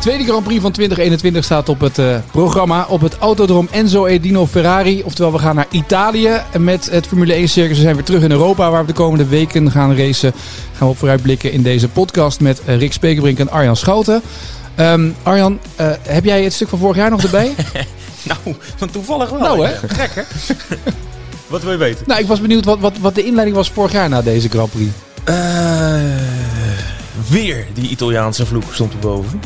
Tweede Grand Prix van 2021 staat op het eh, programma op het Autodrom Enzo Edino Ferrari. Oftewel, we gaan naar Italië met het Formule 1 circus. We zijn weer terug in Europa waar we de komende weken gaan racen. Gaan we op vooruitblikken in deze podcast met eh, Rick Spekerbrink en Arjan Schouten. Ehm, Arjan, eh, heb jij het stuk van vorig jaar nog erbij? Nou, van toevallig wel. Nou, hè? Gek, hè? Wat wil je weten? nou, ik was benieuwd wat, wat, wat de inleiding was vorig jaar na deze Grand Prix. weer die Italiaanse vloek stond erboven.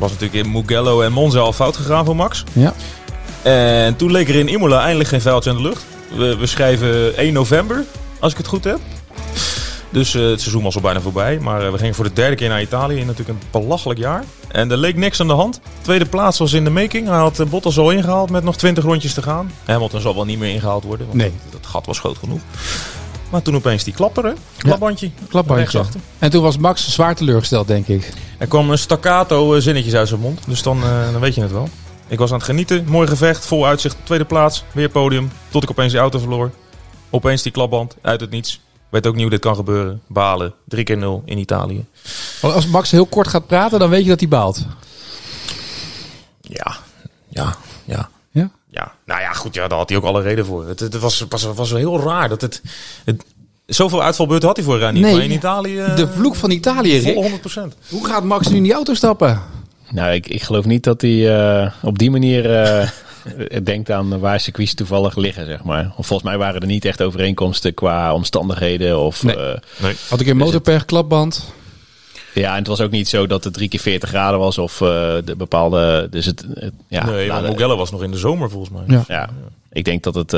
Was natuurlijk in Mugello en Monza al fout gegaan voor Max. Ja. En toen leek er in Imola eindelijk geen vuiltje aan de lucht. We, we schrijven 1 november, als ik het goed heb. Dus eh, het seizoen was al bijna voorbij. Maar eh, we gingen voor de derde keer naar Italië in natuurlijk een belachelijk jaar. En er leek niks aan de hand. Tweede plaats was in de making. Hij had eh, Bottas al ingehaald met nog 20 rondjes te gaan. Hamilton zal wel niet meer ingehaald worden. Want Nee. dat, dat gat was groot genoeg. Maar toen opeens die klapper, hè? Klapbandje. Klapbandje. En toen was Max zwaar teleurgesteld, denk ik. Er kwam een staccato eh, zinnetjes uit zijn mond. Dus dan, eh, dan weet je het wel. Ik was aan het genieten. Mooi gevecht. Vol uitzicht. Tweede plaats. Weer podium. Tot ik opeens die auto verloor. Opeens die klapband. Uit het niets. Weet ook niet hoe dit kan gebeuren. Balen. 3 keer 0 in Italië. Als Max heel kort gaat praten, dan weet je dat hij baalt. Ja. Ja. Ja. Ja? Ja. Nou ja, goed. Ja, daar had hij ook alle reden voor. Het, het was, was, was wel heel raar. Dat het, het, zoveel uitvalbeurten had hij vorig jaar niet. Nee. Maar in Italië... eh, De vloek van Italië, Rick. Vol 100%. Hoe gaat Max nu in die auto stappen? Nou, ik, ik geloof niet dat hij eh, op die manier eh, denkt aan waar circuits toevallig liggen, zeg maar. Of volgens mij waren er niet echt overeenkomsten qua omstandigheden. Of, Nee. eh, Nee. Had ik een motorpech, klapband? ja, en het was ook niet zo dat het drie keer 40 graden was of eh, de bepaalde... Dus het, het- ja, nee, maar de- Mugello was nog in de zomer volgens mij. Ja. ja, ik denk dat het...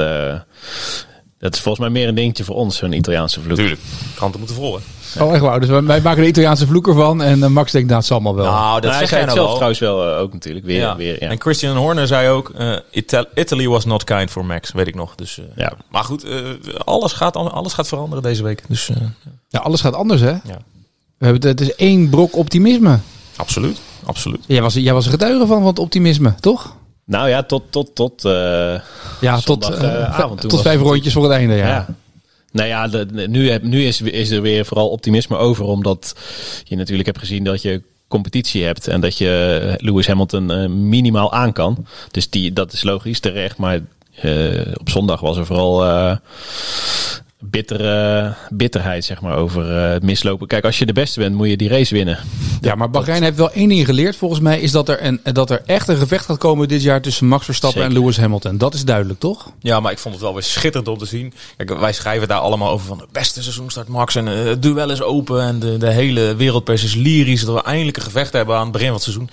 dat is volgens mij meer een dingetje voor ons, zo'n Italiaanse vloek. Natuurlijk. Kanten moeten volgen. Oh, echt waar. Dus wij maken de Italiaanse vloek ervan. En eh, Max denkt, nou, het zal allemaal wel. Nou, dat Nou, hij nou zelf wel. trouwens wel eh, ook natuurlijk. Weer, ja. weer, ja. En Christian Horner zei ook, eh, Ital- Italy was not kind for Max, weet ik nog. Dus, eh, Ja. Maar goed, eh, alles, gaat, alles gaat veranderen deze week. Dus eh, Ja, alles gaat anders, hè? ja, We hebben, het is één brok optimisme. absoluut. absoluut. Jij was, jij was getuige van, van het optimisme, toch? Nou ja, tot... tot, tot eh, Ja, tot, Zondag, eh, eh, avond tot vijf het rondjes voor het einde, ja. Ja. Nou ja, de, nu, heb, nu is, is er weer vooral optimisme over. Omdat je natuurlijk hebt gezien dat je competitie hebt. En dat je Lewis Hamilton minimaal aan kan. Dus die, dat is logisch terecht. Maar op zondag was er vooral bittere, bitterheid zeg maar, over eh, het mislopen. Kijk, als je de beste bent, moet je die race winnen. Ja, maar Bahrein heeft wel één ding geleerd, volgens mij, is dat er, een, dat er echt een gevecht gaat komen dit jaar tussen Max Verstappen Zeker. en Lewis Hamilton. Dat is duidelijk, toch? Ja, maar ik vond het wel weer schitterend om te zien. Kijk, wij schrijven daar allemaal over van het beste seizoenstart Max. En eh, het duel is open en de, de hele wereldpers is lyrisch. Dat we eindelijk een gevecht hebben aan het begin van het seizoen.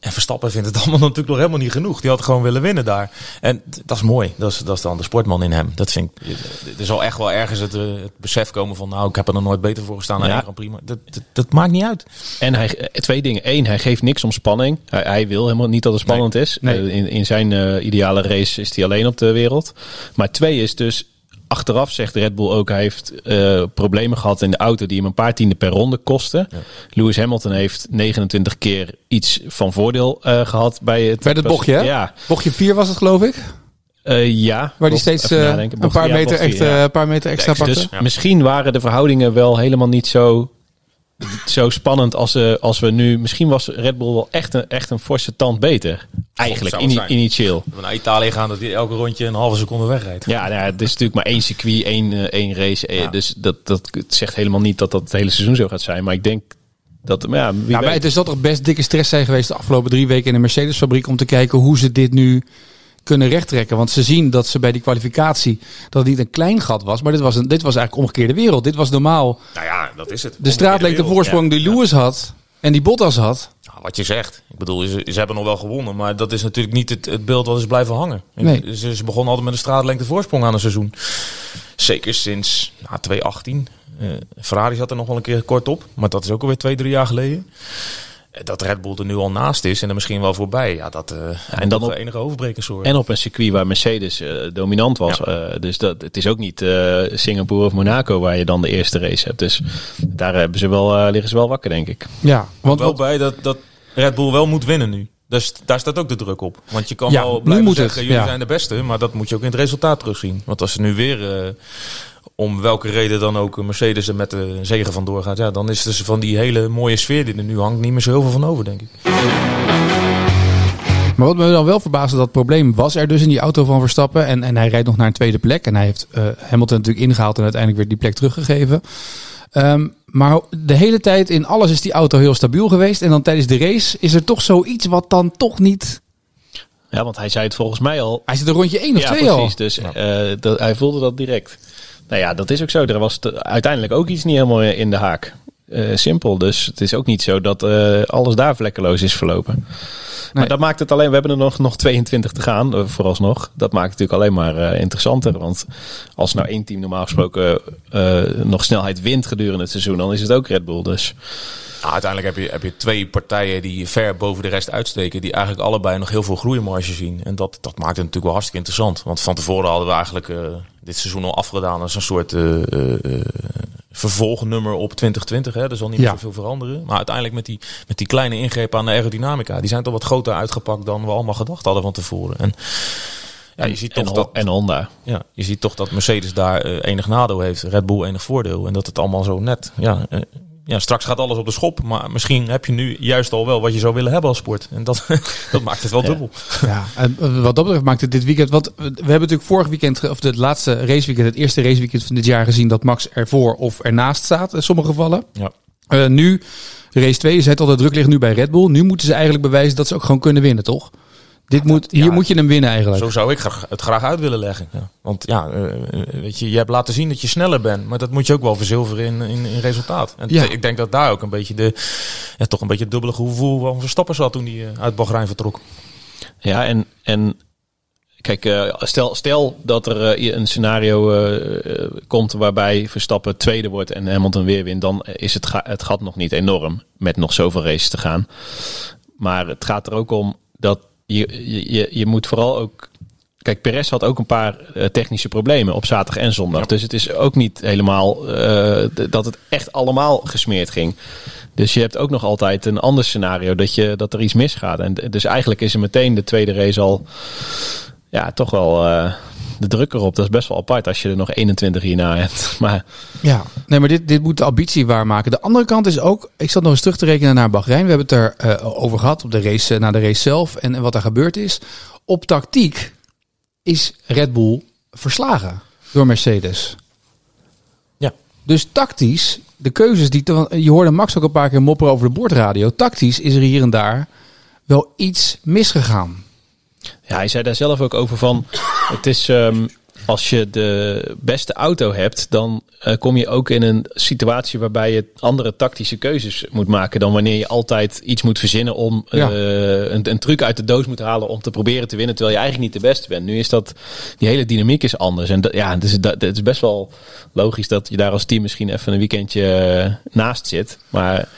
En Verstappen vindt het allemaal natuurlijk nog helemaal niet genoeg. Die had gewoon willen winnen daar. En dat is mooi. Dat is, dat is dan de sportman in hem. Dat vind ik. Er zal echt wel ergens het, eh, het besef komen van. Nou, ik heb er nog nooit beter voor gestaan. Ja. Prix. Maar dat, dat, dat maakt niet uit. En hij, eh, twee dingen. Eén, hij geeft niks om spanning. Hij, hij wil helemaal niet dat het spannend is. Nee. Eh, in, in zijn ideale race is hij alleen op de wereld. Maar twee is dus, achteraf zegt Red Bull ook, hij heeft eh, problemen gehad in de auto die hem een paar tienden per ronde kosten. Lewis Hamilton heeft 29 keer iets van voordeel eh, dat bij het, Bij dat bochtje, hè? Ja, Bochtje 4 was het, geloof ik? Eh, ja. Waar die steeds eh, een paar ja, meter, echt, ja. eh, een paar meter extra pakte. Dus misschien waren de verhoudingen wel helemaal niet zo, zo spannend als, eh, als we nu... Misschien was Red Bull wel echt een, echt een forse tand beter. Eigenlijk, initieel. Dat we naar Italië gaan dat hij elke rondje een halve seconde wegrijdt. Ja, nou ja, het is natuurlijk maar één circuit, één, eh, één race. eh, Ja. Dus dat, dat het zegt helemaal niet dat dat het hele seizoen zo gaat zijn. Maar ik denk dat... Maar ja, wie Ja, maar weet. het is dat toch best dikke stress zijn geweest de afgelopen drie weken in de Mercedes-fabriek om te kijken hoe ze dit nu kunnen rechttrekken. Want ze zien dat ze bij die kwalificatie dat het niet een klein gat was, maar dit was, een, dit was eigenlijk omgekeerde wereld. Dit was normaal Nou ja, dat is het. de straatlengte voorsprong die Lewis had en die Bottas had. Ja, wat je zegt. Ik bedoel, ze, ze hebben nog wel gewonnen, maar dat is natuurlijk niet het, het beeld wat is blijven hangen. Nee. Ze, ze begonnen altijd met een straatlengte voorsprong aan een seizoen. Zeker sinds nou, 2018. Eh Ferrari zat er nog wel een keer kort op, maar dat is ook alweer twee, drie jaar geleden. Dat Red Bull er nu al naast is en er misschien wel voorbij. Ja, dat uh, en dan op enige. En op een circuit waar Mercedes uh, dominant was. Ja. Uh, dus dat, het is ook niet Singapore of Monaco waar je dan de eerste race hebt. Dus daar hebben ze wel, liggen ze wel wakker, denk ik. Ja, want wel bij dat, dat Red Bull wel moet winnen nu. Dus daar staat ook de druk op. Want je kan ja, wel blijven zeggen, het, jullie zijn de beste. Maar dat moet je ook in het resultaat terugzien. Want als ze nu weer om welke reden dan ook Mercedes er met de zegen vandoor gaat. Ja, dan is dus van die hele mooie sfeer die er nu hangt niet meer zo heel veel van over, denk ik. Maar wat me dan wel verbaasde, dat probleem was er dus in die auto van Verstappen. En, en hij rijdt nog naar een tweede plek. En hij heeft uh, Hamilton natuurlijk ingehaald en uiteindelijk weer die plek teruggegeven. Um, maar de hele tijd in alles is die auto heel stabiel geweest. En dan tijdens de race is er toch zoiets wat dan toch niet ja, want hij zei het volgens mij al. Hij zit er rondje 1 of 2 ja, precies, Dus uh, dat, hij voelde dat direct. Nou ja, dat is ook zo. Er was uiteindelijk ook iets niet helemaal in de haak. Uh, simpel. Dus het is ook niet zo dat uh, alles daar vlekkeloos is verlopen. Nee. Maar dat maakt het alleen, we hebben er nog, nog 22 te gaan, uh, vooralsnog. Dat maakt het natuurlijk alleen maar interessanter. Want als nou één team normaal gesproken nog snelheid wint gedurende het seizoen, dan is het ook Red Bull. Dus nou, uiteindelijk heb je, heb je twee partijen die ver boven de rest uitsteken. Die eigenlijk allebei nog heel veel groeimarge zien. En dat, dat maakt het natuurlijk wel hartstikke interessant. Want van tevoren hadden we eigenlijk uh, dit seizoen al afgedaan als een soort uh, uh, vervolgnummer op 2020. Hè. Er zal niet meer zoveel veranderen. Maar uiteindelijk met die, met die kleine ingrepen aan de aerodynamica. Die zijn toch wat groter uitgepakt dan we allemaal gedacht hadden van tevoren. En, ja, je ziet toch en, dat, en Honda. Ja, je ziet toch dat Mercedes daar enig nadeel heeft. Red Bull enig voordeel. En dat het allemaal zo net... Ja, ja, straks gaat alles op de schop. Maar misschien heb je nu juist al wel wat je zou willen hebben als sport. En dat, dat maakt het wel dubbel. Ja, en wat dat betreft maakt het dit weekend. Want we hebben natuurlijk vorig weekend, of het laatste raceweekend, het eerste raceweekend van dit jaar gezien dat Max ervoor of ernaast staat in sommige gevallen. Ja. Uh, nu, race 2, is het al de druk ligt nu bij Red Bull. Nu moeten ze eigenlijk bewijzen dat ze ook gewoon kunnen winnen, toch? Dit moet, hier moet je hem winnen eigenlijk. Zo zou ik het graag uit willen leggen. Ja. Want ja, uh, weet je, je hebt laten zien dat je sneller bent. Maar dat moet je ook wel verzilveren in, in, in resultaat. En ja. ik denk dat daar ook een beetje de, ja, toch een beetje het dubbele gevoel van Verstappen zat toen hij uh, uit Bahrein vertrok. Ja, en, en kijk, uh, stel, stel dat er een scenario komt waarbij Verstappen tweede wordt en Hamilton weer wint. Dan is het, ga het gat nog niet enorm met nog zoveel races te gaan. Maar het gaat er ook om dat je, je, je moet vooral ook Kijk, Perez had ook een paar uh, technische problemen op zaterdag en zondag. Dus het is ook niet helemaal uh, dat het echt allemaal gesmeerd ging. Dus je hebt ook nog altijd een ander scenario dat, je, dat er iets misgaat. En dus eigenlijk is er meteen de tweede race al ja, toch wel uh, de druk erop. Dat is best wel apart als je er nog 21 hierna hebt. Maar... Ja, nee, maar dit, dit moet de ambitie waarmaken. De andere kant is ook, ik zat nog eens terug te rekenen naar Bahrein. We hebben het er uh, over gehad op de race, uh, naar de race zelf en, en wat er gebeurd is. Op tactiek is Red Bull verslagen door Mercedes. Ja. Dus tactisch, de keuzes die... Te, je hoorde Max ook een paar keer mopperen over de boordradio. Tactisch is er hier en daar wel iets misgegaan. Ja, hij zei daar zelf ook over van. Het is. Um, als je de beste auto hebt, dan uh, kom je ook in een situatie waarbij je andere tactische keuzes moet maken dan wanneer je altijd iets moet verzinnen om ja. uh, een, een, truc uit de doos moet halen om te proberen te winnen, terwijl je eigenlijk niet de beste bent. Nu is dat, die hele dynamiek is anders. En dat, ja, het is, dat, het is best wel logisch dat je daar als team misschien even een weekendje uh, naast zit. Maar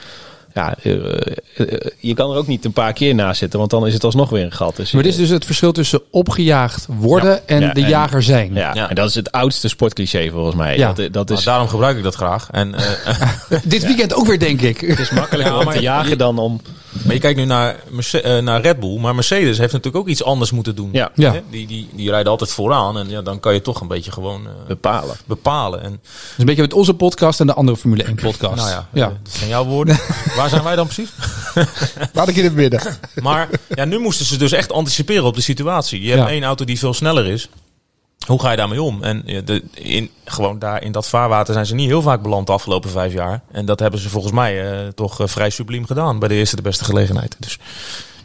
ja, eh, eh, je kan er ook niet een paar keer naast zitten, want dan is het alsnog weer een gat. Dus maar dit is dus het verschil tussen opgejaagd worden en de jager zijn. Ja, en dat is het oudste sportcliché volgens mij. Ja. Dat, dat is... daarom gebruik ik dat graag. En, uh, dit weekend ook weer, denk ik. Het is makkelijker om te jagen dan om... Maar je kijkt nu naar, naar Red Bull, maar Mercedes heeft natuurlijk ook iets anders moeten doen. Ja. ja. Die, die, die rijden altijd vooraan en ja, dan kan je toch een beetje gewoon bepalen. bepalen. En... Dus een beetje met onze podcast en de andere Formule 1 podcast. nou ja, ja. dat zijn jouw woorden. Waar zijn wij dan precies? Laat ik in het midden. Maar ja, nu moesten ze dus echt anticiperen op de situatie. Je hebt één auto die veel sneller is. Hoe ga je daarmee om? En de, in, gewoon daar in dat vaarwater zijn ze niet heel vaak beland de afgelopen vijf jaar. En dat hebben ze volgens mij uh, toch uh, vrij subliem gedaan bij de eerste de beste gelegenheid. Dus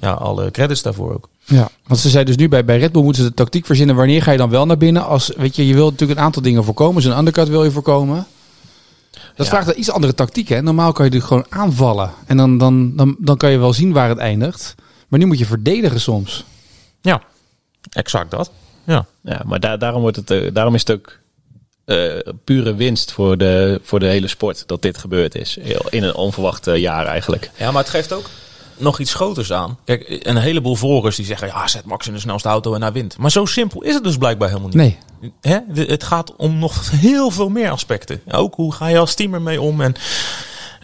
ja, alle credits daarvoor ook. Ja, want ze zei dus nu bij, bij Red Bull moeten ze de tactiek verzinnen. Wanneer ga je dan wel naar binnen? Als, weet je, je wilt natuurlijk een aantal dingen voorkomen. Zo'n undercut wil je voorkomen. Dat vraagt een iets andere tactiek. Hè? Normaal kan je natuurlijk gewoon aanvallen. En dan, dan, dan, dan kan je wel zien waar het eindigt. Maar nu moet je verdedigen soms. Ja, exact dat. Ja, ja maar daar, daarom, wordt het, uh, daarom is het ook uh, pure winst voor de, voor de hele sport dat dit gebeurd is. In een onverwacht jaar eigenlijk. Ja, maar het geeft ook nog iets groters aan. Kijk, een heleboel volgers die zeggen, ja, zet Max in de snelste auto en hij wint. Maar zo simpel is het dus blijkbaar helemaal niet. Nee. Hè? Het gaat om nog heel veel meer aspecten. Ook hoe ga je als team ermee om en...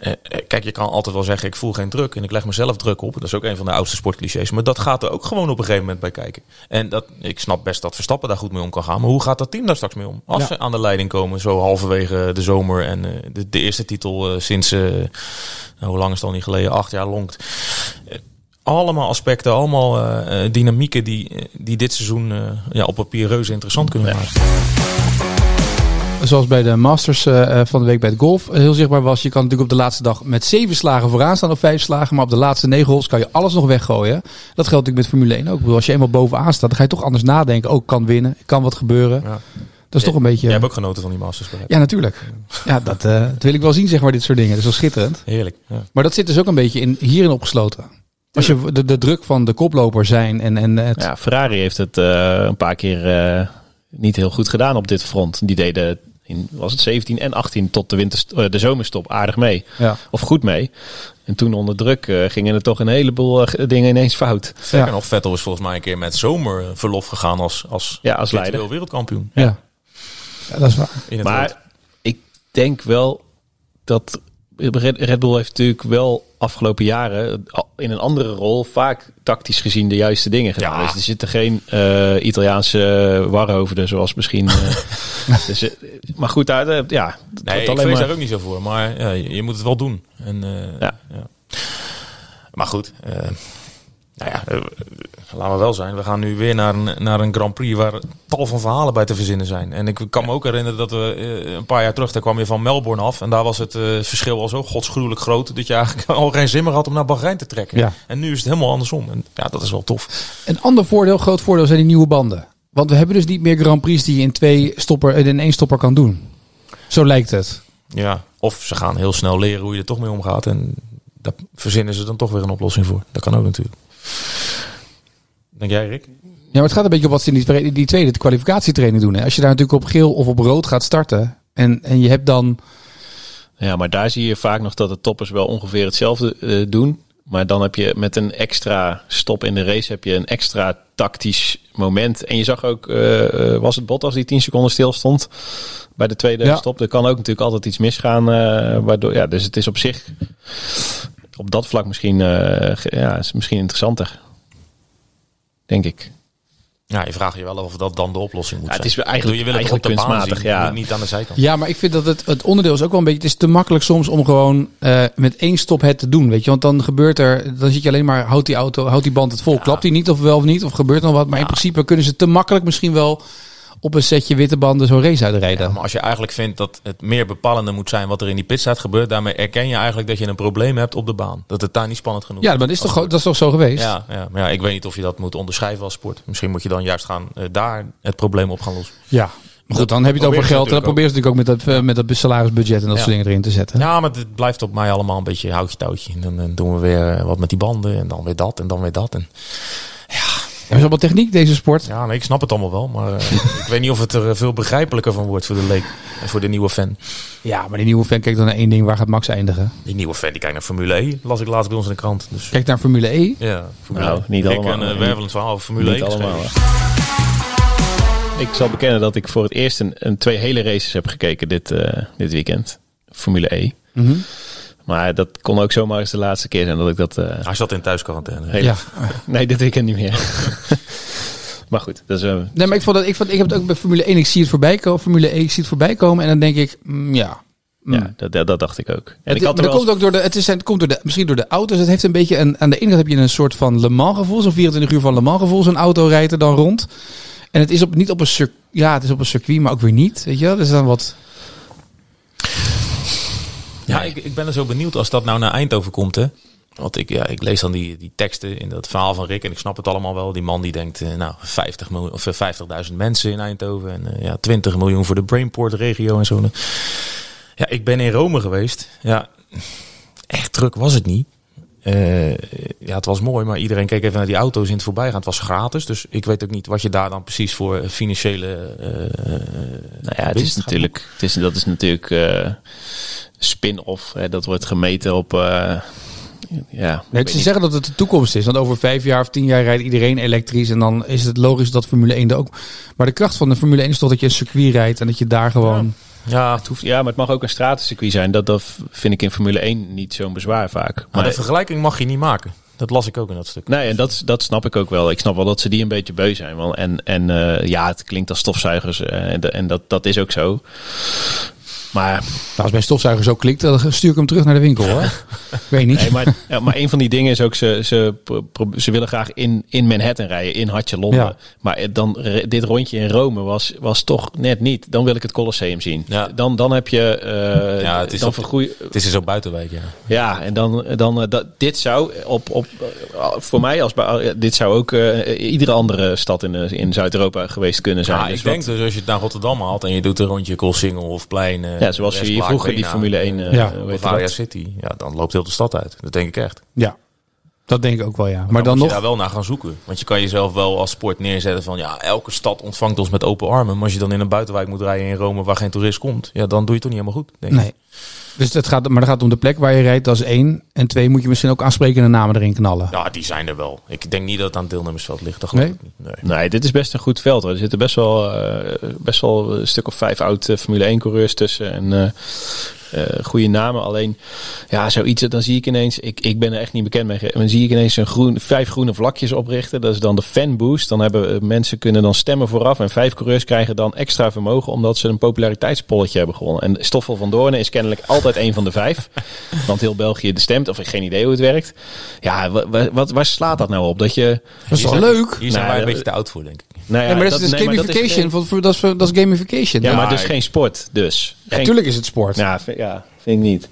eh, eh, Kijk, je kan altijd wel zeggen, ik voel geen druk en ik leg mezelf druk op. Dat is ook een van de oudste sportclichés. Maar dat gaat er ook gewoon op een gegeven moment bij kijken. En dat, ik snap best dat Verstappen daar goed mee om kan gaan. Maar hoe gaat dat team daar straks mee om? Als Ja. ze aan de leiding komen, zo halverwege de zomer. En eh, de, de eerste titel sinds, nou, hoe lang is het al niet geleden? Acht jaar longt. Allemaal aspecten, allemaal dynamieken die, die dit seizoen ja, op papier reuze interessant kunnen maken. Zoals bij de Masters eh, eh, van de week bij het golf eh, heel zichtbaar was. Je kan natuurlijk op de laatste dag met zeven slagen vooraan staan of vijf slagen. Maar op de laatste negen holes kan je alles nog weggooien. Dat geldt natuurlijk met Formule 1 ook. Ik bedoel, als je eenmaal bovenaan staat, dan ga je toch anders nadenken. Ook kan winnen, kan wat gebeuren. Ja. Dat is toch een beetje... Jij hebt ook genoten van die Masters. Ja, natuurlijk. Ja, dat, eh, dat wil ik wel zien, zeg maar, dit soort dingen. Dat is wel schitterend. Heerlijk. Ja. Maar dat zit dus ook een beetje in, hierin opgesloten. Als je de, de druk van de koploper zijn en, en het... Ja, Ferrari heeft het eh, een paar keer eh, niet heel goed gedaan op dit front. Die deden in was het 17 en 18 tot de, winter, eh, de zomerstop aardig mee. Ja. Of goed mee. En toen onder druk eh, gingen er toch een heleboel eh, dingen ineens fout. Sterker Ja. nog, Vettel is volgens mij een keer met zomerverlof gegaan als, als, Ja, als leider. wereldkampioen. Ja. ja, dat is waar. Maar ik denk wel dat Red Bull heeft natuurlijk wel afgelopen jaren in een andere rol vaak tactisch gezien de juiste dingen gedaan. Ja. Dus er zitten geen eh, Italiaanse warhoofden zoals misschien. eh, dus, eh, maar goed, daar, ja, het Nee, ik vrees daar ook niet zo voor. Maar ja, je, je moet het wel doen. En, Ja. Maar goed, nou ja, eh, laten we wel zijn. We gaan nu weer naar een, naar een Grand Prix waar tal van verhalen bij te verzinnen zijn. En ik kan me ook herinneren dat we eh, een paar jaar terug, daar kwam je van Melbourne af. En daar was het eh, verschil al zo godsgruwelijk groot dat je eigenlijk al geen zin meer had om naar Bahrein te trekken. Ja. En nu is het helemaal andersom. En ja, dat is wel tof. Een ander voordeel, groot voordeel, zijn die nieuwe banden. Want we hebben dus niet meer Grand Prix die je in twee stopper, in één stopper kan doen. Zo lijkt het. Ja, of ze gaan heel snel leren hoe je er toch mee omgaat. En daar verzinnen ze dan toch weer een oplossing voor. Dat kan ook natuurlijk. Denk jij, Rick? Ja, maar het gaat een beetje op wat ze in die, die tweede de kwalificatietraining doen. Hè. Als je daar natuurlijk op geel of op rood gaat starten. En, en je hebt dan. Ja, maar daar zie je vaak nog dat de toppers wel ongeveer hetzelfde eh, doen. Maar dan heb je met een extra stop in de race heb je een extra tactisch moment. En je zag ook, eh, eh, was het Bottas die 10 seconden stil stond bij de tweede Ja. stop. Er kan ook natuurlijk altijd iets misgaan. eh, waardoor, ja, dus het is op zich op dat vlak misschien, eh, ja, is misschien interessanter. Denk ik. Ja, je vraagt je wel of dat dan de oplossing moet Ja, het zijn. is wel eigenlijk- je wil het toch op de baan eigenlijk zien, kunstmatig, ja. niet aan de zijkant. Ja, maar ik vind dat het, het onderdeel is ook wel een beetje. Het is te makkelijk soms om gewoon eh, met één stop het te doen. Weet je, want dan gebeurt er. Dan zit je alleen maar. Houdt die auto, houdt die band het vol? Klapt die niet of wel of niet? Of gebeurt er nog wat? Maar in principe kunnen ze te makkelijk misschien wel op een setje witte banden zo'n race uitrijden. Ja, maar als je eigenlijk vindt dat het meer bepalende moet zijn wat er in die pitstraat gebeurt, daarmee erken je eigenlijk dat je een probleem hebt op de baan. Dat het daar niet spannend genoeg Ja, maar dat is, toch, dat is toch zo geweest? Ja, ja, maar ja, ik weet niet of je dat moet onderschrijven als sport. Misschien moet je dan juist gaan eh, daar het probleem op gaan lossen. Ja. Maar goed, dan heb je het over geld. En dan natuurlijk probeer je natuurlijk ook met dat, eh, met dat salarisbudget en dat Ja. soort dingen erin te zetten. Ja, maar het blijft op mij allemaal een beetje houtje touwtje. En dan, dan doen we weer eh, wat met die banden en dan weer dat en dan weer dat. En is allemaal techniek, deze sport. ja, nee, ik snap het allemaal wel, maar eh, ik weet niet of het er eh, veel begrijpelijker van wordt voor de leek en voor de nieuwe fan. Ja, maar die nieuwe fan kijkt dan naar één ding. Waar gaat Max eindigen? Die nieuwe fan die kijkt naar Formule E, las ik laatst bij ons in de krant. Dus Kijk naar Formule E. ja, Formule Nou, E. niet Rick allemaal. een uh, wervelend verhaal over Formule Niet E allemaal. hè. Ik zal bekennen dat ik voor het eerst een, een twee hele races heb gekeken dit, eh, dit weekend. Formule E. Mhm. Maar dat kon ook zomaar eens de laatste keer zijn dat ik dat... eh, Hij zat in thuisquarantaine. Ja. Nee, dit weekend niet meer. maar goed, dat is... eh, Nee, maar ik, vond dat, ik, vond, ik heb het ook bij Formule 1. Ik zie het voorbij komen. Formule E, ik zie het voorbij komen. En dan denk ik, mm, ja. mm. ja, dat, dat, dat dacht ik ook. En Het, ik had maar er dat komt ook door de, het, is, het komt door de, misschien door de auto's. Het heeft een beetje een, aan de ene kant heb je een soort van Le Mans gevoel. Zo'n 24 uur van Le Mans gevoel. Zo'n auto rijdt er dan rond. En het is op, niet op een circuit. Ja, het is op een circuit, maar ook weer niet. Weet je wel? Dus dan wat. Ja, ik, ik ben er zo benieuwd als dat nou naar Eindhoven komt, hè. Want ik, ja, ik lees dan die, die teksten in dat verhaal van Rick en ik snap het allemaal wel. Die man die denkt, eh, nou, 50 miljoen, of eh, 50.000 mensen in Eindhoven en eh, ja, 20 miljoen voor de Brainport-regio en zo. Ja, ik ben in Rome geweest. Ja, echt druk was het niet. Eh, ja, het was mooi, maar iedereen keek even naar die auto's in het voorbijgaan. Het was gratis, dus ik weet ook niet wat je daar dan precies voor eh, financiële eh, Nou ja, het is natuurlijk, het is, dat is natuurlijk eh spin-off. Hè, dat wordt gemeten op, eh, ja, Nee, ze niet. zeggen dat het de toekomst is. Want over vijf jaar of tien jaar rijdt iedereen elektrisch. En dan is het logisch dat Formule 1 er ook... Maar de kracht van de Formule 1 is toch dat je een circuit rijdt. En dat je daar gewoon... Ja, Het hoeft, ja, maar het mag ook een stratencircuit zijn. Dat, dat vind ik in Formule 1 niet zo'n bezwaar vaak. maar Maar, de vergelijking mag je niet maken. Dat las ik ook in dat stuk. nee, en dat, dat snap ik ook wel. Ik snap wel dat ze die een beetje beu zijn. Want, en en eh, ja, het klinkt als stofzuigers. eh, en de- en dat, dat is ook zo. Maar, Nou, als mijn stofzuiger zo klikt, dan stuur ik hem terug naar de winkel hoor. Ik weet niet. nee, maar, ja, maar een van die dingen is ook, ze, ze, ze willen graag in, in Manhattan rijden, in Hartje Londen. Ja. Maar eh, dan, dit rondje in Rome was, was toch net niet. Dan wil ik het Colosseum zien. Ja. Dan, dan heb je... eh, Ja, het is dan vergroei, Het is er zo buitenwijk, ja. Ja, en dan, dan eh, dat, dit zou op, op voor mij als dit zou ook eh, iedere andere stad in, in Zuid-Europa geweest kunnen zijn. Ja, Dus ik wat- denk dus als je het naar Rotterdam haalt en je doet een rondje Koolsingel of Plein. Eh, ja, zoals je hier vroeger die Formule 1 eh, Ja. dat? City. Ja, dan loopt heel de stad uit. Dat denk ik echt. Ja, dat denk ik ook wel ja. Maar Maar dan moet nog... je daar wel naar gaan zoeken. Want je kan jezelf wel als sport neerzetten van ja, elke stad ontvangt ons met open armen. Maar als je dan in een buitenwijk moet rijden in Rome waar geen toerist komt, ja, dan doe je het toch niet helemaal goed. Denk ik. Dus het gaat, maar dat gaat om de plek waar je rijdt, dat is één. En twee, moet je misschien ook aansprekende namen erin knallen. Ja, die zijn er wel. Ik denk niet dat het aan het deelnemersveld ligt. Dat Nee? Nee. Nee, dit is best een goed veld. hoor. Er zitten best wel, eh, best wel een stuk of vijf oud eh, Formule 1 coureurs tussen. En eh, goede namen. Alleen, ja, zoiets, dan zie ik ineens, ik, ik ben er echt niet bekend mee. Dan zie ik ineens een groen, vijf groene vlakjes oprichten. Dat is dan de fanboost. Dan hebben eh, mensen kunnen dan stemmen vooraf. En vijf coureurs krijgen dan extra vermogen omdat ze een populariteitspolletje hebben gewonnen. En Stoffel van Doornen is kennelijk altijd een van de vijf. Want heel België stemt, of ik geen idee hoe het werkt. Ja, wa- wa- wat, waar slaat dat nou op? Dat je... Dat is toch zijn- leuk? Hier zijn Nou, wij een beetje te oud voor, denk ik. Nou Ja, maar dat is dus nee, maar dat is gamification. geen- Dat is, dat is gamification. Ja, Ja, maar Ja, dus ik- geen sport. Dus. Geen, Natuurlijk is het sport. Ja, vind, ja, vind ik niet.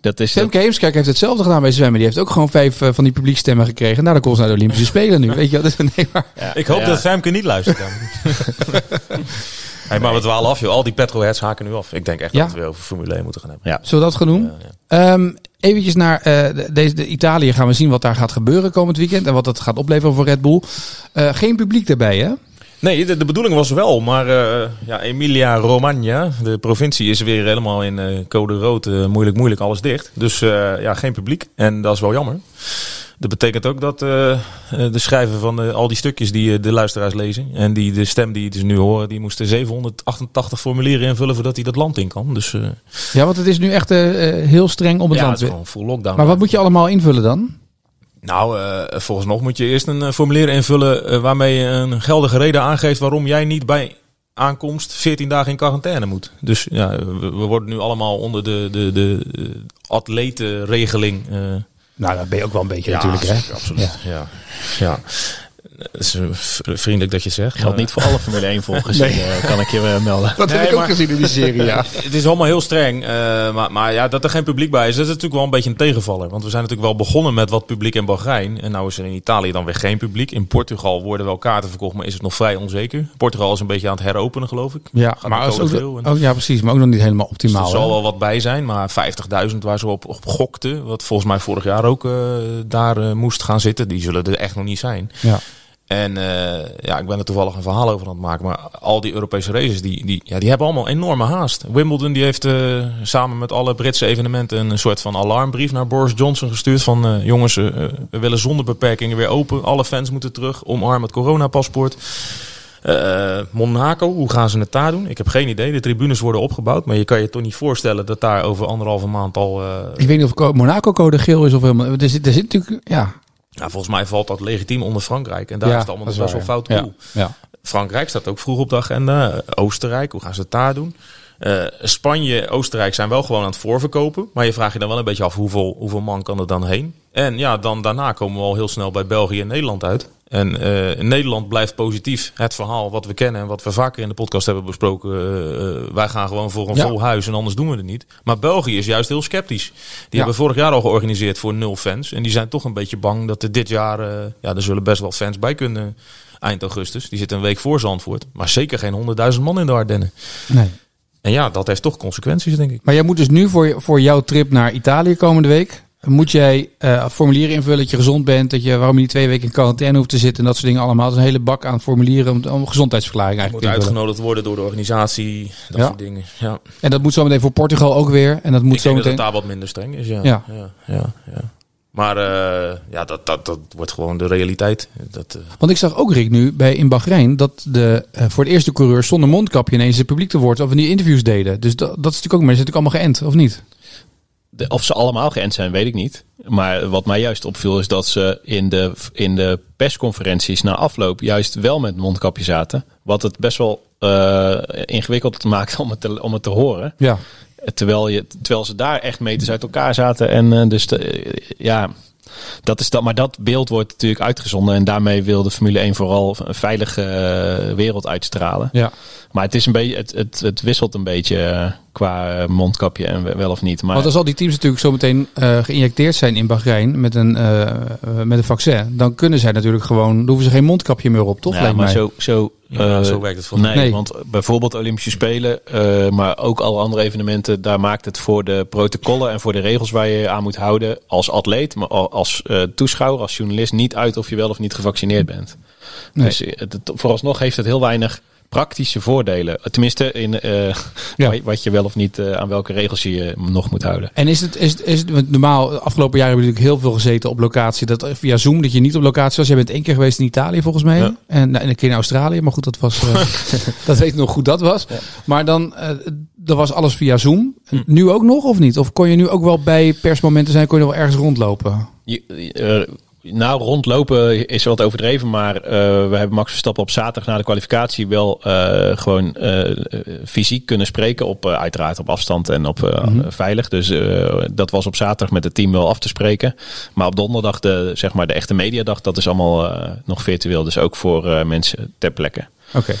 Dat is Femke Heemskerk heeft hetzelfde gedaan bij zwemmen. Die heeft ook gewoon vijf eh, van die publiekstemmen gekregen. Nou, dan komt ze naar de Olympische Spelen nu. Weet je, wat? nee, maar, ja, Ik hoop ja. dat Femke niet luistert. hey, maar we dwalen af, joh. Al die petrolheads haken nu af. Ik denk echt dat we weer over Formule 1 moeten gaan hebben. Ja. zullen we dat gaan doen? Ehm, eventjes naar eh, de- deze, de Italië gaan we zien wat daar gaat gebeuren komend weekend. En wat dat gaat opleveren voor Red Bull. Eh, geen publiek daarbij, hè? Nee, de, de bedoeling was wel, maar eh, ja, Emilia Romagna, de provincie, is weer helemaal in code rood. moeilijk, moeilijk, alles dicht. Dus ja, geen publiek. En dat is wel jammer. Dat betekent ook dat eh, eh, de schrijver van eh, al die stukjes die de luisteraars lezen en die de stem die ze nu horen, die moesten 788 formulieren invullen voordat hij dat land in kan. Dus Ja, want het is nu echt heel streng om het ja, land. het is gewoon full lockdown. maar wat moet je allemaal invullen dan? Nou, volgens nog moet je eerst een formulier invullen waarmee je een geldige reden aangeeft waarom jij niet bij aankomst 14 dagen in quarantaine moet. Dus ja, we, we worden nu allemaal onder de, de, de, atletenregeling. Nou, dat ben je ook wel een beetje natuurlijk, hè? Absoluut. Ja. Ja. Het is eh, v- vriendelijk dat je het zegt. Geldt maar- niet voor alle Formule 1 volgers, eh, kan ik je eh, melden. Dat Nee, heb ik ook maar- gezien in die serie, ja. Het is allemaal heel streng. eh, maar, maar ja, dat er geen publiek bij is, dat is natuurlijk wel een beetje een tegenvaller. Want we zijn natuurlijk wel begonnen met wat publiek in Bahrein. En nou is er in Italië dan weer geen publiek. In Portugal worden wel kaarten verkocht, maar is het nog vrij onzeker. Portugal is een beetje aan het heropenen, geloof ik. Ja, Gaat maar als ook, en- oh, ja, precies. Maar ook nog niet helemaal Dus optimaal. er zal wel wat bij zijn, maar 50.000 waar ze op, op gokten, wat volgens mij vorig jaar ook eh, daar moest gaan zitten, die zullen er echt nog niet zijn. Ja. En eh, ja, ik ben er toevallig een verhaal over aan het maken. Maar al die Europese races, die, die, ja, die hebben allemaal enorme haast. Wimbledon die heeft eh, samen met alle Britse evenementen een soort van alarmbrief naar Boris Johnson gestuurd. Van eh, jongens, we willen zonder beperkingen weer open. Alle fans moeten terug. Omarm het coronapaspoort. Monaco, hoe gaan ze het daar doen? Ik heb geen idee. De tribunes worden opgebouwd. Maar je kan je toch niet voorstellen dat daar over anderhalve maand al... Ik weet niet of Co- Monaco code geel is of helemaal... Er zit, er zit natuurlijk... Ja, ja, volgens mij valt dat legitiem onder Frankrijk. En daar Ja, is het allemaal best wel fout cool. ja. Frankrijk staat ook vroeg op de agenda. Eh, Oostenrijk, hoe gaan ze het daar doen? Eh, Spanje, Oostenrijk zijn wel gewoon aan het voorverkopen. Maar je vraagt je dan wel een beetje af hoeveel, hoeveel man kan er dan heen. En ja, dan daarna komen we al heel snel bij België en Nederland uit. En eh, in Nederland blijft positief het verhaal wat we kennen en wat we vaker in de podcast hebben besproken. Eh, eh, wij gaan gewoon voor een Ja. vol huis en anders doen we het niet. Maar België is juist heel sceptisch. Die hebben vorig jaar al georganiseerd voor nul fans. En die zijn toch een beetje bang dat er dit jaar, ja, er zullen best wel fans bij kunnen eind augustus. Die zitten een week voor Zandvoort. Maar zeker geen 100.000 man in de Ardennen. Nee. En ja, dat heeft toch consequenties, denk ik. Maar jij moet dus nu voor, je- voor jouw trip naar Italië komende week... moet jij uh, formulieren invullen dat je gezond bent, dat je waarom je niet twee weken in quarantaine hoeft te zitten en dat soort dingen allemaal. Dat is een hele bak aan formulieren om, om gezondheidsverklaring eigenlijk. Moet uitgenodigd worden door de organisatie, dat soort dingen. Ja. En dat moet zometeen voor Portugal ook weer. En dat moet Ik zo denk meteen. dat het daar wat minder streng is. Ja. Ja. Ja. Ja. ja, Maar uh, ja, dat, dat, dat wordt gewoon de realiteit. Dat, uh... Want ik zag ook Rick nu bij in Bahrein dat de uh, voor de eerste coureur zonder mondkapje ineens het publiek te woord of die interviews deden. Dus dat, dat is natuurlijk ook maar ze natuurlijk allemaal geënt of niet? De, of ze allemaal geënt zijn, weet ik niet. Maar wat mij juist opviel is dat ze in de, in de persconferenties na afloop juist wel met mondkapje zaten. Wat het best wel uh, ingewikkeld maakt om het te, om het te horen. Ja. Terwijl, je, terwijl ze daar echt meters uit elkaar zaten. En uh, dus de, ja, dat is dat. Maar dat beeld wordt natuurlijk uitgezonden. En daarmee wil de Formule 1 vooral een veilige uh, wereld uitstralen. Ja. Maar het, is een beetje, het, het, het wisselt een beetje qua mondkapje en wel of niet. Maar Want als al die teams natuurlijk zo meteen uh, geïnjecteerd zijn in Bahrein met een, uh, met een vaccin, dan kunnen zij natuurlijk gewoon, dan hoeven ze geen mondkapje meer op, toch? Ja, maar mij. zo, zo, ja, zo werkt het voor nee, nee, want bijvoorbeeld Olympische Spelen, uh, maar ook alle andere evenementen, daar maakt het voor de protocollen en voor de regels waar je aan moet houden als atleet, maar als uh, toeschouwer, als journalist niet uit of je wel of niet gevaccineerd bent. Nee. Dus het, vooralsnog heeft het heel weinig praktische voordelen. Tenminste, in uh, ja. wat je wel of niet uh, aan welke regels je je nog moet houden. En is het, is het, is het normaal, de afgelopen jaren hebben we natuurlijk heel veel gezeten op locatie. Dat via Zoom, dat je niet op locatie was. Jij bent één keer geweest in Italië volgens mij. Ja. En, en een keer in Australië. Maar goed, dat was. Uh, dat weet ik nog goed dat was. Ja. Maar dan, dat was alles via Zoom. Hm. Nu ook nog of niet? Of kon je nu ook wel bij persmomenten zijn, kon je wel ergens rondlopen? Je, nou, rondlopen is wat overdreven, maar uh, we hebben Max Verstappen op zaterdag na de kwalificatie wel uh, gewoon uh, fysiek kunnen spreken. Op, uiteraard op afstand en op mm -hmm. veilig. Dus dat was op zaterdag met het team wel af te spreken. Maar op donderdag, de, zeg maar de echte mediadag, dat is allemaal nog virtueel. Dus ook voor mensen ter plekke. Oké. Okay.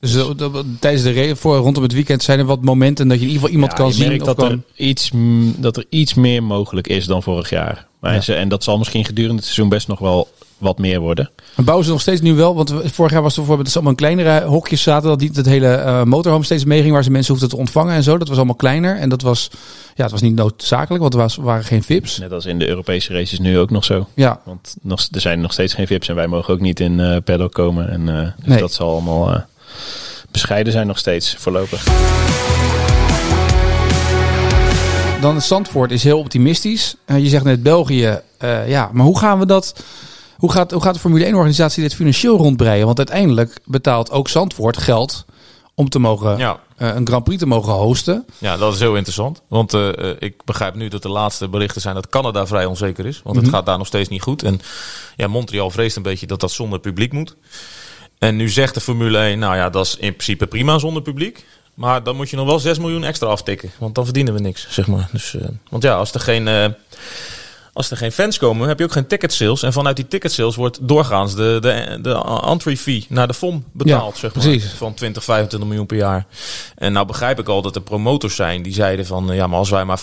Dus de, de, tijdens de voor rondom het weekend zijn er wat momenten dat je in ieder geval iemand ja, kan zien. Merkt dat, kan... er iets, dat er iets meer mogelijk is dan vorig jaar. Ja. En dat zal misschien gedurende het seizoen best nog wel wat meer worden. Maar bouwen ze nog steeds nu wel? Want vorig jaar was er bijvoorbeeld allemaal in kleinere hokjes zaten. Dat niet het hele uh, motorhome steeds meeging waar ze mensen hoefden te ontvangen en zo. Dat was allemaal kleiner. En dat was, ja, het was niet noodzakelijk, want er was, waren geen VIP's. Net als in de Europese races nu ook nog zo. Ja. Want nog, er zijn nog steeds geen VIP's en wij mogen ook niet in uh, paddock komen. En uh, dus nee. dat zal allemaal bescheiden zijn nog steeds voorlopig. Dan Zandvoort is heel optimistisch. Uh, je zegt net België. Uh, ja, maar hoe gaan we dat... Hoe gaat, hoe gaat de Formule 1-organisatie dit financieel rondbreien? Want uiteindelijk betaalt ook Zandvoort geld om te mogen, ja. uh, een Grand Prix te mogen hosten. Ja, dat is heel interessant. Want uh, ik begrijp nu dat de laatste berichten zijn dat Canada vrij onzeker is. Want Mhm. mm -hmm. het gaat daar nog steeds niet goed. En ja, Montreal vreest een beetje dat dat zonder publiek moet. En nu zegt de Formule 1, nou ja, dat is in principe prima zonder publiek. Maar dan moet je nog wel 6 miljoen extra aftikken. Want dan verdienen we niks, zeg maar. Dus, uh, want ja, als er geen... Als er geen fans komen, heb je ook geen ticket sales. En vanuit die ticket sales wordt doorgaans de, de, de entry fee naar de FOM betaald. Ja, zeg maar, precies. Van 20, 25 miljoen per jaar. En nou begrijp ik al dat er promotors zijn die zeiden van... Ja, maar als wij maar 50%,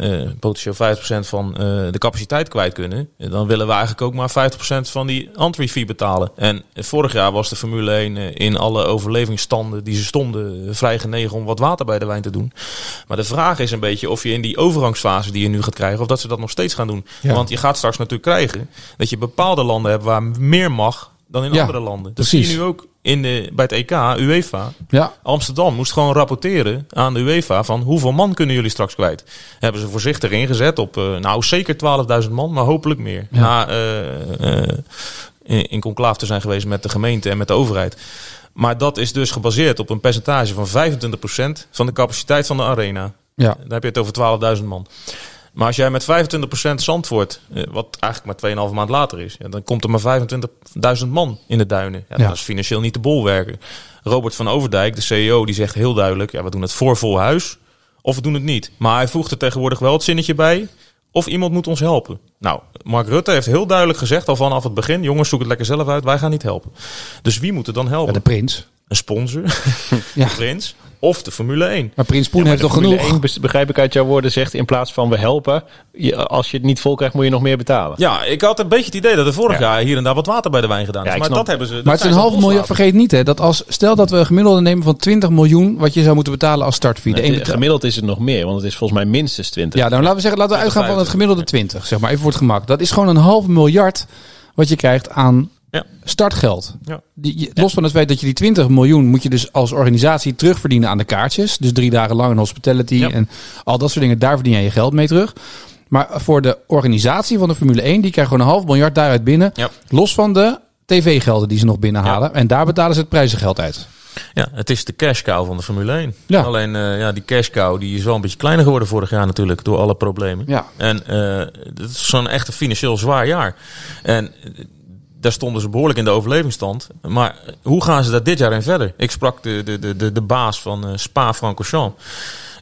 uh, potentieel 50% van uh, de capaciteit kwijt kunnen... dan willen we eigenlijk ook maar 50% van die entry fee betalen. En vorig jaar was de Formule 1 uh, in alle overlevingsstanden die ze stonden... vrij genegen om wat water bij de wijn te doen. Maar de vraag is een beetje of je in die overgangsfase die je nu gaat krijgen... of dat ze dat nog steeds gaan doen. Ja. Want je gaat straks natuurlijk krijgen dat je bepaalde landen hebt waar meer mag dan in Ja, andere landen. Dat precies. zie je nu ook in de, bij het EK, UEFA. Ja, Amsterdam moest gewoon rapporteren aan de UEFA van hoeveel man kunnen jullie straks kwijt. Hebben ze voorzichtig ingezet op, uh, nou zeker 12.000 man, maar hopelijk meer. Ja. Na uh, uh, in, in conclave te zijn geweest met de gemeente en met de overheid. Maar dat is dus gebaseerd op een percentage van 25% van de capaciteit van de arena. ja. Dan heb je het over 12.000 man. Maar als jij met 25% Zandvoort, eh, wat eigenlijk maar 2,5 maand later is, ja, dan komt er maar 25.000 man in de duinen. Ja, Ja. Dat is financieel niet te bolwerken. Robert van Overdijk, de CEO, die zegt heel duidelijk, ja, we doen het voor vol huis of we doen het niet. Maar hij voegt er tegenwoordig wel het zinnetje bij, of iemand moet ons helpen. Nou, Mark Rutte heeft heel duidelijk gezegd al vanaf het begin, jongens, zoek het lekker zelf uit, wij gaan niet helpen. Dus wie moet er dan helpen? Ja, de prins. een sponsor, Ja. Prins, of de Formule 1. Maar Prins Poen Ja, heeft de toch Formule genoeg? 1, bes- begrijp ik uit jouw woorden, zegt in plaats van we helpen, je- als je het niet vol krijgt, moet je nog meer betalen. Ja, ik had een beetje het idee dat er vorig Ja. jaar hier en daar wat water bij de wijn gedaan is. Ja, maar snap- dat hebben ze. dat Maar het is een half miljard. loslaten. Vergeet niet hè, dat als stel dat we een gemiddelde nemen van 20 miljoen, wat je zou moeten betalen als startfee. De gemiddeld is het nog meer, want het is volgens mij minstens 20. Ja, nou laten we zeggen, laten we uitgaan van het 50. gemiddelde 20, zeg maar, even voor het gemak. Dat is gewoon een half miljard wat je krijgt aan Ja. startgeld. Ja. Die, je- los van het feit dat je die 20 miljoen moet je dus als organisatie terugverdienen aan de kaartjes. Dus drie dagen lang een hospitality Ja. en al dat soort dingen, daar verdien je je geld mee terug. Maar voor de organisatie van de Formule 1, die krijgt gewoon een half miljard daaruit binnen. Ja. Los van de tv-gelden die ze nog binnenhalen. En daar betalen ze het prijzengeld uit. Ja, het is de cash cow van de Formule 1. Ja. Alleen eh, ja, die cash cow die is wel een beetje kleiner geworden vorig jaar natuurlijk door alle problemen. Ja. En eh het is zo'n echt een financieel zwaar jaar. En eh, daar stonden ze behoorlijk in de overlevingsstand. Maar hoe gaan ze daar dit jaar in verder? Ik sprak de, de, de, de, de baas van eh, Spa-Francorchamps.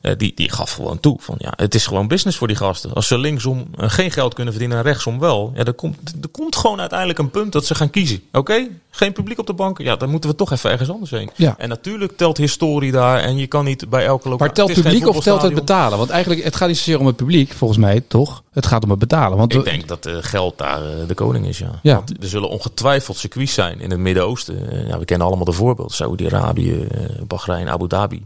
Eh, die, die gaf gewoon toe van ja, het is gewoon business voor die gasten. Als ze linksom eh, geen geld kunnen verdienen en rechtsom wel, ja, er komt, er komt gewoon uiteindelijk een punt dat ze gaan kiezen. Oké, geen publiek op de bank, ja, dan moeten we toch even ergens anders heen. Ja. En natuurlijk telt historie daar en je kan niet bij elke locatie. Maar telt publiek of telt het betalen? Want eigenlijk, het gaat niet zozeer om het publiek, volgens mij, toch? Het gaat om het betalen. Want Ik denk dat eh, geld daar de koning is, ja. Ja. Want er zullen ongetwijfeld circuits zijn in het Midden-Oosten. Ja, we kennen allemaal de voorbeelden. Saudi-Arabië, Bahrein, Abu Dhabi.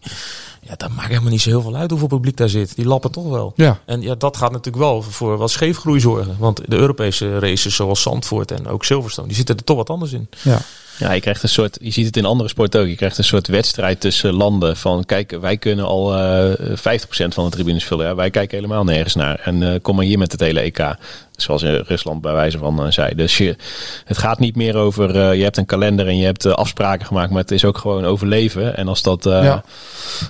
Ja, dat maakt helemaal niet zo heel veel uit hoeveel publiek daar zit. Die lappen toch wel. Ja. En ja, dat gaat natuurlijk wel voor wat scheefgroei zorgen. Want de Europese races zoals Zandvoort en ook Silverstone, die zitten er toch wat anders in. ja. Ja, je krijgt een soort, je ziet het in andere sporten ook. Je krijgt een soort wedstrijd tussen landen. Van kijk, wij kunnen al eh 50% van de tribunes vullen. Ja, wij kijken helemaal nergens naar. En eh, kom maar hier met het hele EK. Zoals in Rusland bij wijze van eh, zei. Dus je, het gaat niet meer over, je hebt een kalender en je hebt afspraken gemaakt. Maar het is ook gewoon overleven. En als dat Ja.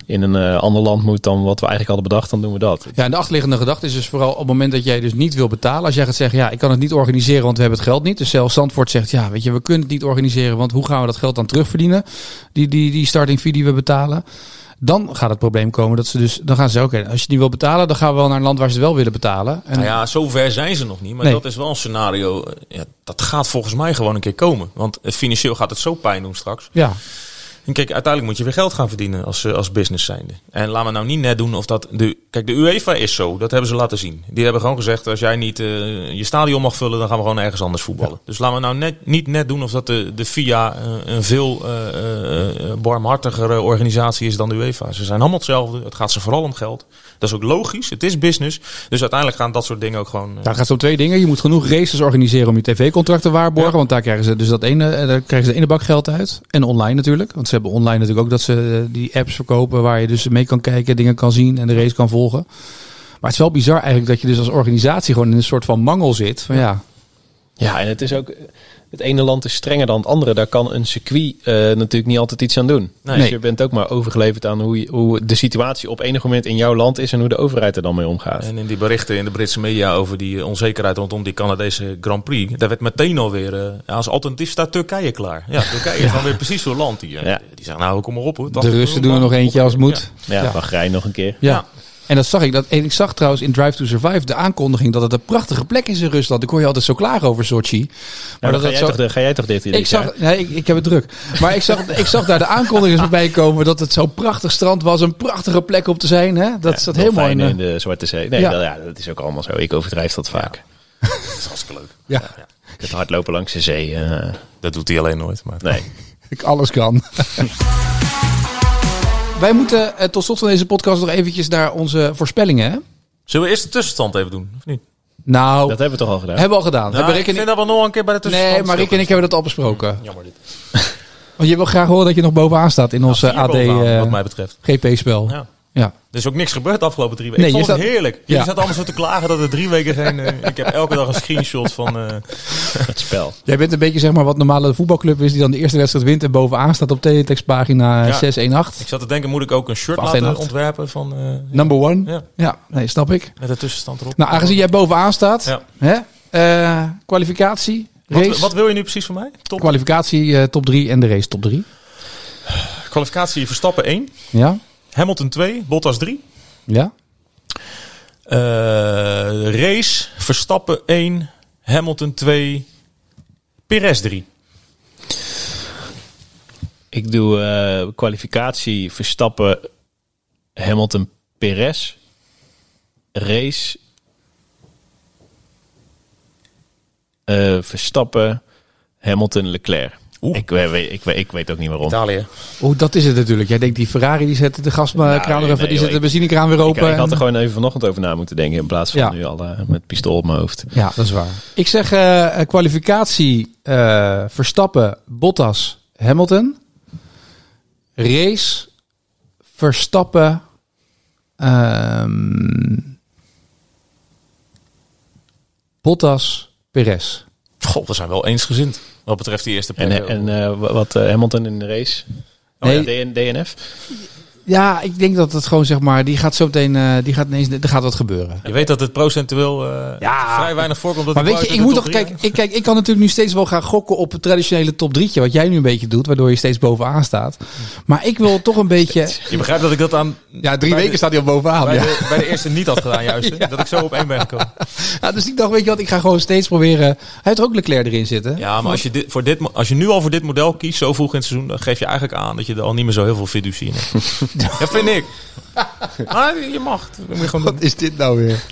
in een ander land moet dan wat we eigenlijk hadden bedacht, dan doen we dat. Ja, en de achterliggende gedachte is dus vooral op het moment dat jij dus niet wil betalen. Als jij gaat zeggen, ja, ik kan het niet organiseren, want we hebben het geld niet. Dus zelfs Zandvoort zegt, ja, weet je, we kunnen het niet organiseren, want hoe gaan we dat geld dan terugverdienen? Die, die, die starting fee die we betalen. Dan gaat het probleem komen dat ze dus, dan gaan ze oké, als je niet wil betalen, dan gaan we wel naar een land waar ze het wel willen betalen. En, Nou ja, zover zijn ze nog niet. Maar Nee. dat is wel een scenario. eh, Ja, dat gaat volgens mij gewoon een keer komen. Want financieel gaat het zo pijn doen straks. ja, En kijk, uiteindelijk moet je weer geld gaan verdienen als, eh, als business zijnde. En laten we nou niet net doen of dat... De, kijk, de UEFA is zo. Dat hebben ze laten zien. Die hebben gewoon gezegd, als jij niet eh, je stadion mag vullen... dan gaan we gewoon ergens anders voetballen. Dus laten we nou net, niet net doen of dat de, de FIA eh, een veel eh, barmhartigere organisatie is dan de UEFA. Ze zijn allemaal hetzelfde. Het gaat ze vooral om geld. Dat is ook logisch. Het is business. Dus uiteindelijk gaan dat soort dingen ook gewoon... daar gaat het om twee dingen. Je moet genoeg races organiseren om je tv-contract te waarborgen. Ja. Want daar krijgen ze dus dat ene, daar krijgen ze de ene bak geld uit. En online natuurlijk. Want ze hebben online natuurlijk ook dat ze eh, die apps verkopen waar je dus mee kan kijken, dingen kan zien en de race kan volgen. Maar het is wel bizar eigenlijk dat je dus als organisatie gewoon in een soort van mangel zit. Van ja, Ja, en het is ook. Het ene land is strenger dan het andere. Daar kan een circuit eh, natuurlijk niet altijd iets aan doen. Nee. Dus je bent ook maar overgeleverd aan hoe, je- hoe de situatie op enig moment in jouw land is en hoe de overheid er dan mee omgaat. En in die berichten in de Britse media over die onzekerheid rondom die Canadese Grand Prix, daar werd meteen alweer, eh, ja, als alternatief staat Turkije klaar. Ja, Turkije is dan weer precies zo'n land. Die, Ja. die zeggen, nou kom maar op hoor. de Russen doen er nog eentje als het moet. ja, Ja. Bahrein nog een keer. Ja. Ja. En dat zag ik. Dat, en ik zag trouwens in Drive to Survive de aankondiging dat het een prachtige plek is in Rusland. Ik hoor je altijd zo klagen over Sochi. Maar dat ga, jij zo, toch, ga jij toch dit idee ik zag, nee, ik, ik heb het druk. Maar ik zag, ik zag daar de aankondigingen voorbij komen dat het zo'n prachtig strand was. Een prachtige plek om te zijn. Hè? Dat staat helemaal in. in eh, de Zwarte Zee. Nee, Ja. dat, ja, dat is ook allemaal zo. Ik overdrijf dat vaak. Dat is hartstikke leuk. Ja, Het hardlopen langs de zee. eh, Dat doet hij alleen nooit. Maar. nee. ik alles kan. Wij moeten eh, tot slot van deze podcast nog eventjes naar onze voorspellingen. Hè? Zullen we eerst de tussenstand even doen? Of niet? Nou, Dat hebben we toch al gedaan? hebben we al gedaan. Nou, hebben ik Rick vind dat we nog een keer bij de tussenstand Nee, maar Rick en ik hebben dat al besproken. Jammer dit. Want je wil graag horen dat je nog bovenaan staat in ons Vier eh, AD bovenaan, eh, wat mij betreft. GP-spel. Ja. Ja. Er is ook niks gebeurd de afgelopen drie weken. Nee, ik vond je het staat- heerlijk. Jullie Ja. zaten allemaal zo te klagen dat er drie weken geen... eh, ik heb elke dag een screenshot van... eh, Het spel. Jij bent een beetje zeg maar wat normale voetbalclub is die dan de eerste wedstrijd wint en bovenaan staat op teletextpagina Ja. 618. ik zat te denken, moet ik ook een shirt laten 818. ontwerpen van... eh, Number one. Ja. Ja. nee, snap ik. met de tussenstand erop. Nou, aangezien jij bovenaan staat, Ja. hè? eh, kwalificatie, race, Wat, wat wil je nu precies van mij? Top. kwalificatie eh, top 3 en de race top 3. Kwalificatie Verstappen 1, Ja? Hamilton 2, Bottas 3. Ja? Eh, race Verstappen 1, Hamilton 2, Perez 3. Ik doe eh, kwalificatie Verstappen, Hamilton, Perez. Race. eh, Verstappen, Hamilton, Leclerc. Ik, weet, ik, weet, ik weet ook niet waarom. Italië. Oeh, dat is het natuurlijk. Jij denkt die Ferrari die zet de gaskraan Nou, nee, even, nee, die zet de benzinekraan weer open. ik had en- er gewoon even vanochtend over na moeten denken. In plaats van Ja. nu al eh, met pistool op mijn hoofd. Ja, dat is waar. Ik zeg eh, eh, kwalificatie eh, Verstappen, Bottas, Hamilton. Race Verstappen. ehm, Bottas, Perez. God, we zijn wel eensgezind. Wat betreft die eerste En, plek. en eh, wat eh, Hamilton in de race? Oh, Nee. ja, DN, DNF? Ja, ik denk dat het gewoon zeg maar, die gaat zo meteen, eh, die gaat ineens, er gaat wat gebeuren. je weet dat het procentueel eh, Ja. vrij weinig voorkomt. Dat Maar weet je, ik moet toch, kijk, ik, kijk, ik kan natuurlijk nu steeds wel gaan gokken op het traditionele top drietje, wat jij nu een beetje doet, waardoor je steeds bovenaan staat. Maar ik wil toch een beetje? Je begrijpt dat ik dat aan ja, drie weken de- staat hij al bovenaan. bij, Ja. de, bij de eerste niet had gedaan juist. Dat ik zo op één ben gekomen. Ja, dus ik dacht, weet je wat, ik ga gewoon steeds proberen. Hij heeft er ook Leclerc erin zitten. Ja, maar als je, dit, voor dit, als je nu al voor dit model kiest, zo vroeg in het seizoen, dan geef je eigenlijk aan dat je er al niet meer zo heel veel fiducie in hebt. dat vind ik. Maar je mag. Dat moet je gewoon doen. Wat is dit nou weer?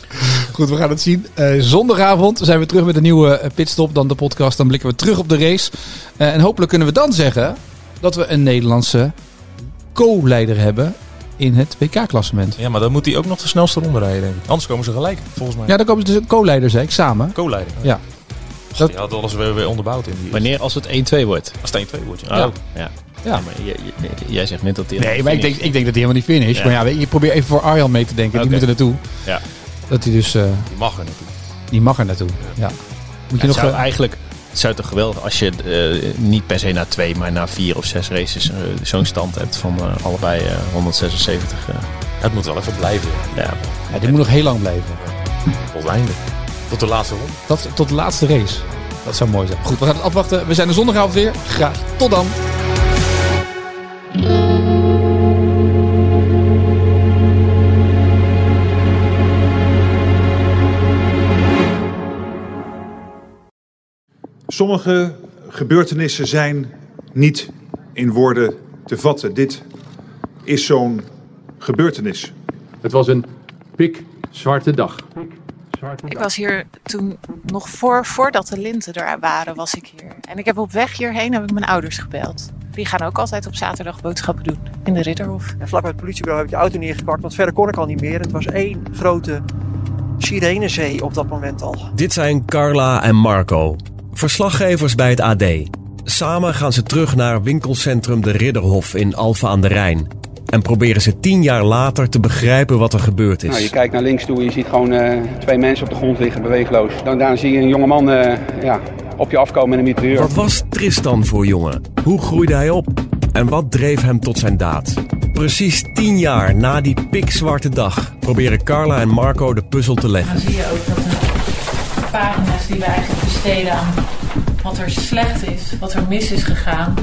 Goed, we gaan het zien. Eh, zondagavond zijn we terug met een nieuwe eh, pitstop. Dan de podcast. Dan blikken we terug op de race. Eh, en hopelijk kunnen we dan zeggen dat we een Nederlandse co-leider hebben in het WK-klassement. Ja, maar dan moet hij ook nog de snelste ronde rijden, denk ik. Anders komen ze gelijk, volgens mij. Ja, dan komen ze dus een co-leider, zei ik, samen. Co-leider. Ja. Dat- die had alles weer, weer onderbouwd in die. Wanneer als het 1-2 wordt? Als het 1-2 wordt, ja. Oh, Ja. ja. Ja. Maar jij zegt net dat hij... Nee, maar ik denk, ik denk dat hij helemaal niet finish. Ja. Maar ja, weet je, je probeert even voor Arjan mee te denken. Die Oké. moet er naartoe. Ja. Dat hij dus, eh, Die mag er natuurlijk. die mag er naartoe. Ja. Moet je Het nog... zou eigenlijk... Het zou toch geweldig als je eh, niet per se na twee, maar na vier of zes races eh, zo'n stand hebt van eh, allebei eh, 176. eh. Het moet wel even blijven. Ja. ja. ja, dit moet nog heel lang blijven. Tot het einde. Tot de laatste ronde. Dat, tot de laatste race. Dat zou mooi zijn. Goed, we gaan het afwachten. We zijn er zondagavond weer. Graag tot dan. Sommige gebeurtenissen zijn niet in woorden te vatten. Dit is zo'n gebeurtenis. Het was een pikzwarte dag. Ik was hier toen nog voor, voordat de linten er waren, was ik hier. En ik heb op weg hierheen heb ik mijn ouders gebeld. Die gaan ook altijd op zaterdag boodschappen doen in de Ridderhof. En vlak bij het politiebureau heb ik de auto neergepakt, want verder kon ik al niet meer. Het was één grote sirenezee op dat moment al. Dit zijn Carla en Marco, verslaggevers bij het AD. Samen gaan ze terug naar winkelcentrum De Ridderhof in Alphen aan de Rijn. En proberen ze tien jaar later te begrijpen wat er gebeurd Nou, je is. kijkt naar links toe en je ziet gewoon eh, twee mensen op de grond liggen, beweegloos. Dan, daar zie je een jongeman eh ja, op je afkomen met een mitrailleur. Wat was Tristan voor jongen? Hoe groeide hij op? En wat dreef hem tot zijn daad? Precies tien jaar na die pikzwarte dag proberen Carla en Marco de puzzel te leggen. Dan zie je ook dat de pagina's die we eigenlijk besteden aan wat er slecht is, wat er mis is gegaan,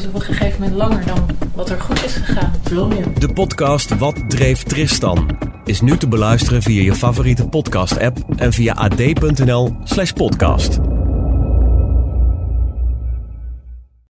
is op een gegeven moment langer dan wat er goed is gegaan. Veel meer. De podcast Wat dreef Tristan is nu te beluisteren via je favoriete podcast-app en via ad.nl/podcast.